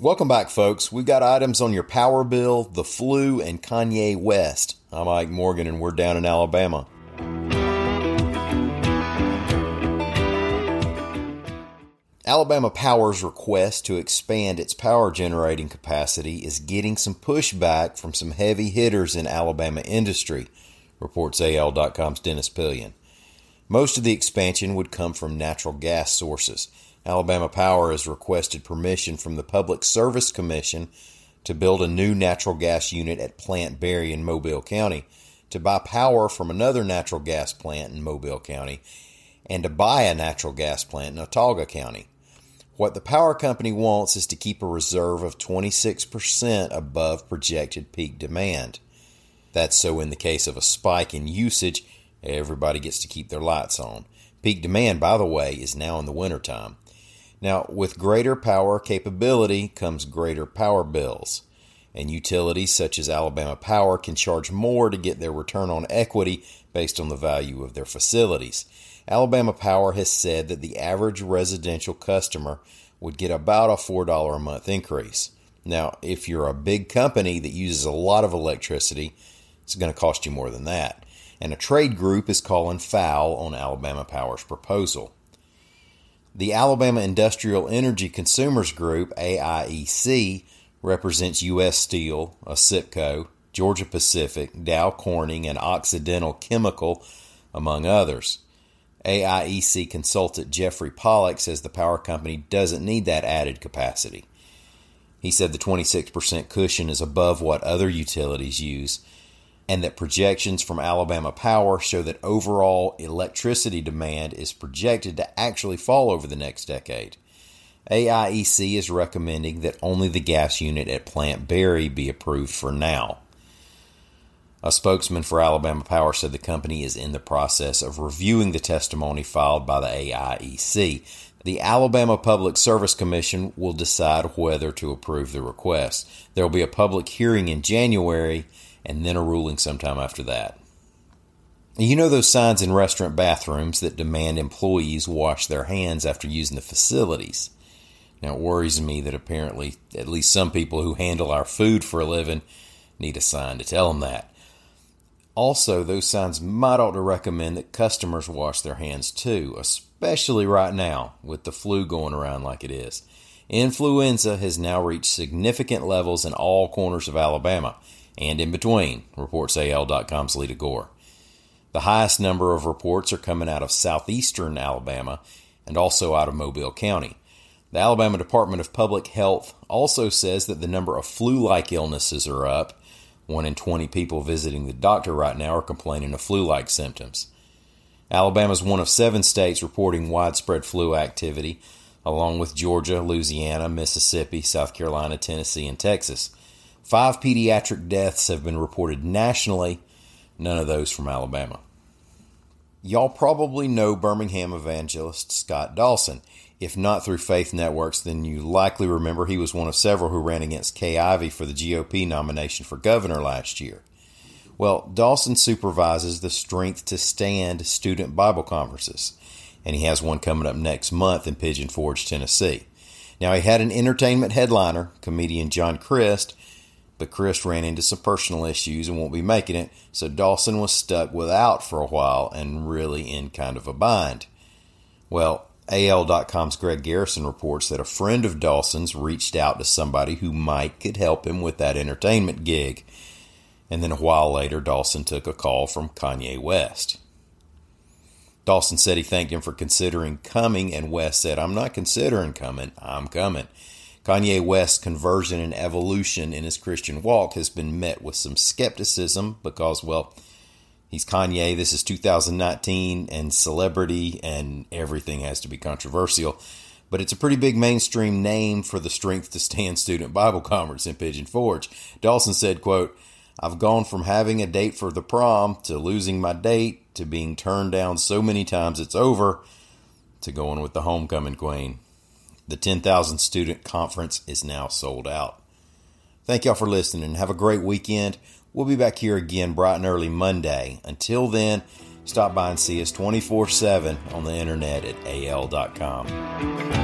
Welcome back, folks. We've got items on your power bill, the flu, and Kanye West. I'm Ike Morgan, and we're down in Alabama. Alabama Power's request to expand its power generating capacity is getting some pushback from some heavy hitters in Alabama industry, reports AL.com's Dennis Pillion. Most of the expansion would come from natural gas sources. Alabama Power has requested permission from the Public Service Commission to build a new natural gas unit at Plant Barry in Mobile County, to buy power from another natural gas plant in Mobile County, and to buy a natural gas plant in Autauga County. What the power company wants is to keep a reserve of 26% above projected peak demand. That's so in the case of a spike in usage, everybody gets to keep their lights on. Peak demand, by the way, is now in the wintertime. Now, with greater power capability comes greater power bills, and utilities such as Alabama Power can charge more to get their return on equity based on the value of their facilities. Alabama Power has said that the average residential customer would get about a $4 a month increase. Now, if you're a big company that uses a lot of electricity, it's going to cost you more than that. And a trade group is calling foul on Alabama Power's proposal. The Alabama Industrial Energy Consumers Group, AIEC, represents U.S. Steel, ACIPCO, Georgia Pacific, Dow Corning, and Occidental Chemical, among others. AIEC consultant Jeffrey Pollock says the power company doesn't need that added capacity. He said the 26% cushion is above what other utilities use, and that projections from Alabama Power show that overall electricity demand is projected to actually fall over the next decade. AIEC is recommending that only the gas unit at Plant Barry be approved for now. A spokesman for Alabama Power said the company is in the process of reviewing the testimony filed by the AIEC. The Alabama Public Service Commission will decide whether to approve the request. There will be a public hearing in January and then a ruling sometime after that. You know those signs in restaurant bathrooms that demand employees wash their hands after using the facilities? Now, it worries me that apparently at least some people who handle our food for a living need a sign to tell them that. Also, those signs might ought to recommend that customers wash their hands too, especially right now with the flu going around like it is. Influenza has now reached significant levels in all corners of Alabama and in between, reports AL.com's Leada Gore. The highest number of reports are coming out of southeastern Alabama and also out of Mobile County. The Alabama Department of Public Health also says that the number of flu like illnesses are up one in 20 people visiting the doctor right now are complaining of flu like symptoms. Alabama is one of seven states reporting widespread flu activity, along with Georgia, Louisiana, Mississippi, South Carolina, Tennessee, and Texas. Five pediatric deaths have been reported nationally, none of those from Alabama. Y'all probably know Birmingham evangelist Scott Dawson. If not through Faith Networks, then you likely remember he was one of several who ran against Kay Ivey for the GOP nomination for governor last year. Well, Dawson supervises the Strength to Stand student Bible conferences, and he has one coming up next month in Pigeon Forge, Tennessee. Now, he had an entertainment headliner, comedian John Crist, but Crist ran into some personal issues and won't be making it, so Dawson was stuck without for a while and really in kind of a bind. Well, AL.com's Greg Garrison reports that a friend of Dawson's reached out to somebody who might could help him with that entertainment gig. And then a while later, Dawson took a call from Kanye West. Dawson said he thanked him for considering coming, and West said, I'm not considering coming, I'm coming. Kanye West's conversion and evolution in his Christian walk has been met with some skepticism because, well, He's Kanye. This is 2019 and celebrity, and everything has to be controversial. But it's a pretty big mainstream name for the Strength to Stand Student Bible Conference in Pigeon Forge. Dawson said, quote, I've gone from having a date for the prom to losing my date to being turned down so many times it's over to going with the homecoming queen. The 10,000 student conference is now sold out. Thank y'all for listening and have a great weekend. We'll be back here again bright and early Monday. Until then, stop by and see us 24 7 on the internet at al.com.